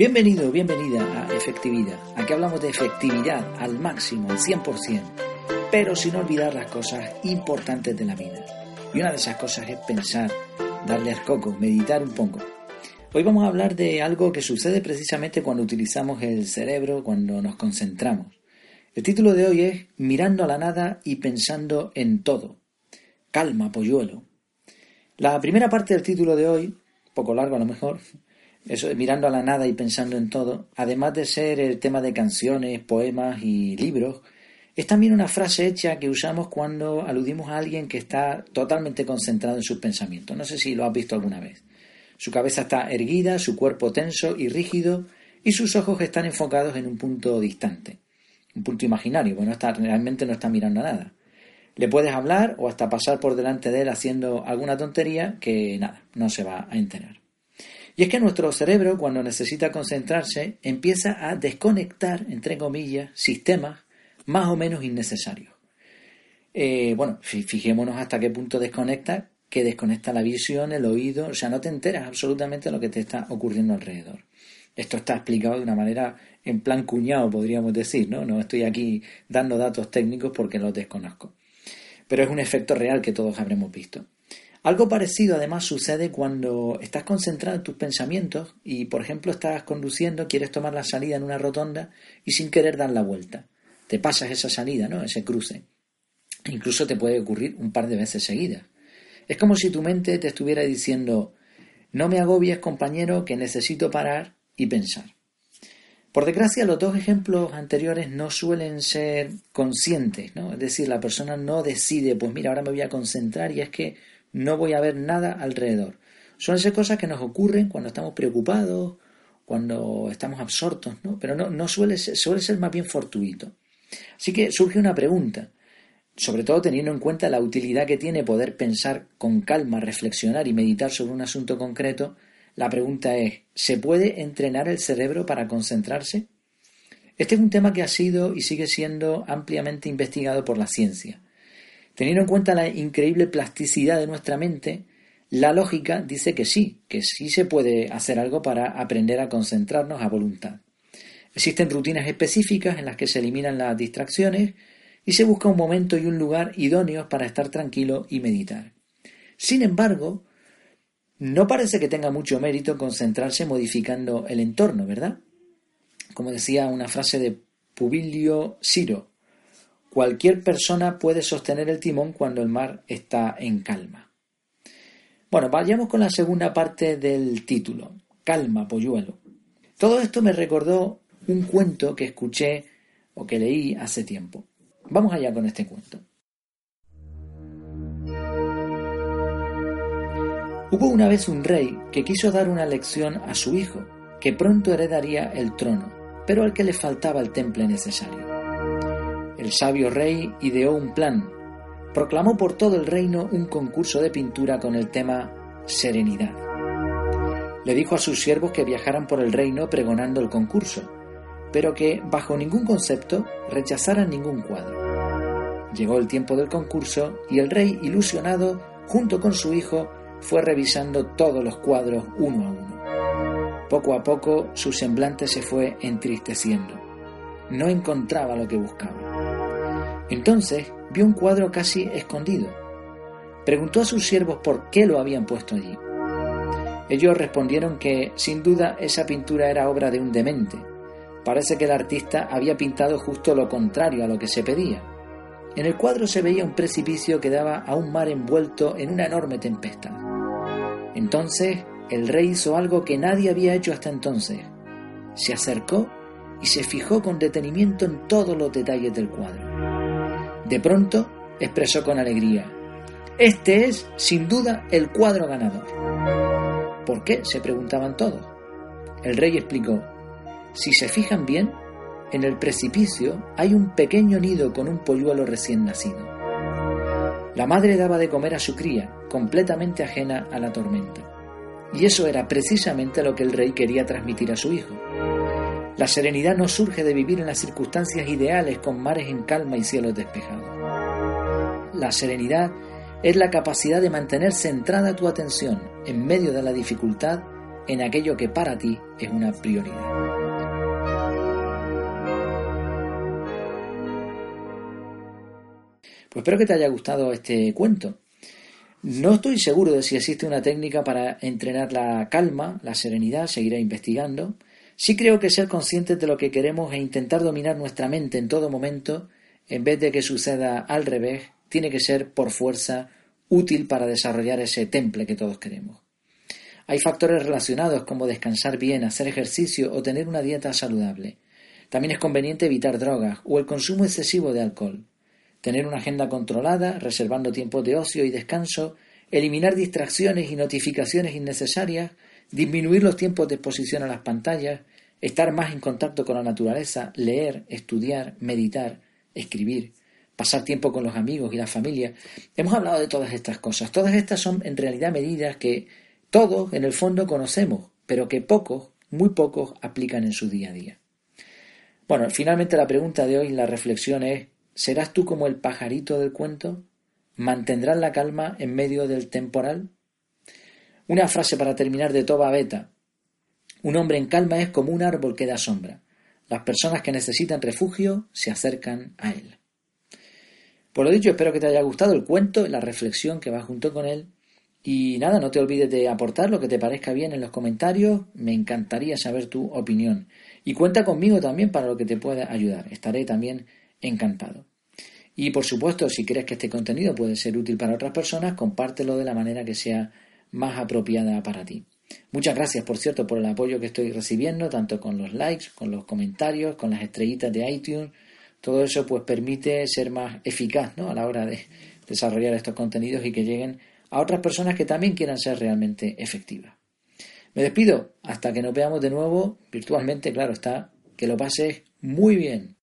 Bienvenido, bienvenida a Efectividad. Aquí hablamos de efectividad al máximo, al 100%, pero sin olvidar las cosas importantes de la vida. Y una de esas cosas es pensar, darle al coco, meditar un poco. Hoy vamos a hablar de algo que sucede precisamente cuando utilizamos el cerebro, cuando nos concentramos. El título de hoy es Mirando a la nada y pensando en todo. Calma, polluelo. La primera parte del título de hoy, poco largo a lo mejor, eso mirando a la nada y pensando en todo, además de ser el tema de canciones, poemas y libros, es también una frase hecha que usamos cuando aludimos a alguien que está totalmente concentrado en sus pensamientos. No sé si lo has visto alguna vez. Su cabeza está erguida, su cuerpo tenso y rígido, y sus ojos están enfocados en un punto distante, un punto imaginario, bueno, está, realmente no está mirando a nada. Le puedes hablar o hasta pasar por delante de él haciendo alguna tontería que nada, no se va a enterar. Y es que nuestro cerebro, cuando necesita concentrarse, empieza a desconectar, entre comillas, sistemas más o menos innecesarios. Eh, bueno, fijémonos hasta qué punto desconecta que desconecta la visión, el oído, o sea, no te enteras absolutamente de lo que te está ocurriendo alrededor. Esto está explicado de una manera en plan cuñado, podríamos decir, ¿no? No estoy aquí dando datos técnicos porque los desconozco. Pero es un efecto real que todos habremos visto. Algo parecido además sucede cuando estás concentrado en tus pensamientos y, por ejemplo, estás conduciendo, quieres tomar la salida en una rotonda y sin querer dar la vuelta. Te pasas esa salida, ¿no? Ese cruce. Incluso te puede ocurrir un par de veces seguidas. Es como si tu mente te estuviera diciendo no me agobies compañero que necesito parar y pensar. Por desgracia, los dos ejemplos anteriores no suelen ser conscientes, ¿no? Es decir, la persona no decide, pues mira, ahora me voy a concentrar y es que no voy a ver nada alrededor. Suelen ser cosas que nos ocurren cuando estamos preocupados, cuando estamos absortos, ¿no? Pero no, no suele, ser, suele ser más bien fortuito. Así que surge una pregunta sobre todo teniendo en cuenta la utilidad que tiene poder pensar con calma, reflexionar y meditar sobre un asunto concreto, la pregunta es, ¿se puede entrenar el cerebro para concentrarse? Este es un tema que ha sido y sigue siendo ampliamente investigado por la ciencia. Teniendo en cuenta la increíble plasticidad de nuestra mente, la lógica dice que sí, que sí se puede hacer algo para aprender a concentrarnos a voluntad. Existen rutinas específicas en las que se eliminan las distracciones, y se busca un momento y un lugar idóneos para estar tranquilo y meditar. Sin embargo, no parece que tenga mucho mérito concentrarse modificando el entorno, ¿verdad? Como decía una frase de Publio Ciro, cualquier persona puede sostener el timón cuando el mar está en calma. Bueno, vayamos con la segunda parte del título, Calma, polluelo. Todo esto me recordó un cuento que escuché o que leí hace tiempo. Vamos allá con este cuento. Hubo una vez un rey que quiso dar una lección a su hijo, que pronto heredaría el trono, pero al que le faltaba el temple necesario. El sabio rey ideó un plan. Proclamó por todo el reino un concurso de pintura con el tema Serenidad. Le dijo a sus siervos que viajaran por el reino pregonando el concurso, pero que bajo ningún concepto rechazaran ningún cuadro. Llegó el tiempo del concurso y el rey, ilusionado, junto con su hijo, fue revisando todos los cuadros uno a uno. Poco a poco su semblante se fue entristeciendo. No encontraba lo que buscaba. Entonces vio un cuadro casi escondido. Preguntó a sus siervos por qué lo habían puesto allí. Ellos respondieron que, sin duda, esa pintura era obra de un demente, Parece que el artista había pintado justo lo contrario a lo que se pedía. En el cuadro se veía un precipicio que daba a un mar envuelto en una enorme tempestad. Entonces el rey hizo algo que nadie había hecho hasta entonces. Se acercó y se fijó con detenimiento en todos los detalles del cuadro. De pronto expresó con alegría, Este es, sin duda, el cuadro ganador. ¿Por qué? se preguntaban todos. El rey explicó, si se fijan bien, en el precipicio hay un pequeño nido con un polluelo recién nacido. La madre daba de comer a su cría, completamente ajena a la tormenta. Y eso era precisamente lo que el rey quería transmitir a su hijo. La serenidad no surge de vivir en las circunstancias ideales con mares en calma y cielos despejados. La serenidad es la capacidad de mantener centrada tu atención en medio de la dificultad en aquello que para ti es una prioridad. Pues espero que te haya gustado este cuento. No estoy seguro de si existe una técnica para entrenar la calma, la serenidad, seguiré investigando. Sí creo que ser conscientes de lo que queremos e intentar dominar nuestra mente en todo momento, en vez de que suceda al revés, tiene que ser por fuerza útil para desarrollar ese temple que todos queremos. Hay factores relacionados como descansar bien, hacer ejercicio o tener una dieta saludable. También es conveniente evitar drogas o el consumo excesivo de alcohol tener una agenda controlada, reservando tiempos de ocio y descanso, eliminar distracciones y notificaciones innecesarias, disminuir los tiempos de exposición a las pantallas, estar más en contacto con la naturaleza, leer, estudiar, meditar, escribir, pasar tiempo con los amigos y la familia. Hemos hablado de todas estas cosas. Todas estas son en realidad medidas que todos en el fondo conocemos, pero que pocos, muy pocos, aplican en su día a día. Bueno, finalmente la pregunta de hoy, la reflexión es ¿Serás tú como el pajarito del cuento? ¿Mantendrás la calma en medio del temporal? Una frase para terminar de Toba Beta. Un hombre en calma es como un árbol que da sombra. Las personas que necesitan refugio se acercan a él. Por lo dicho, espero que te haya gustado el cuento la reflexión que va junto con él. Y nada, no te olvides de aportar lo que te parezca bien en los comentarios. Me encantaría saber tu opinión. Y cuenta conmigo también para lo que te pueda ayudar. Estaré también encantado. Y por supuesto, si crees que este contenido puede ser útil para otras personas, compártelo de la manera que sea más apropiada para ti. Muchas gracias, por cierto, por el apoyo que estoy recibiendo, tanto con los likes, con los comentarios, con las estrellitas de iTunes. Todo eso pues permite ser más eficaz ¿no? a la hora de desarrollar estos contenidos y que lleguen a otras personas que también quieran ser realmente efectivas. Me despido hasta que nos veamos de nuevo virtualmente, claro está, que lo pases muy bien.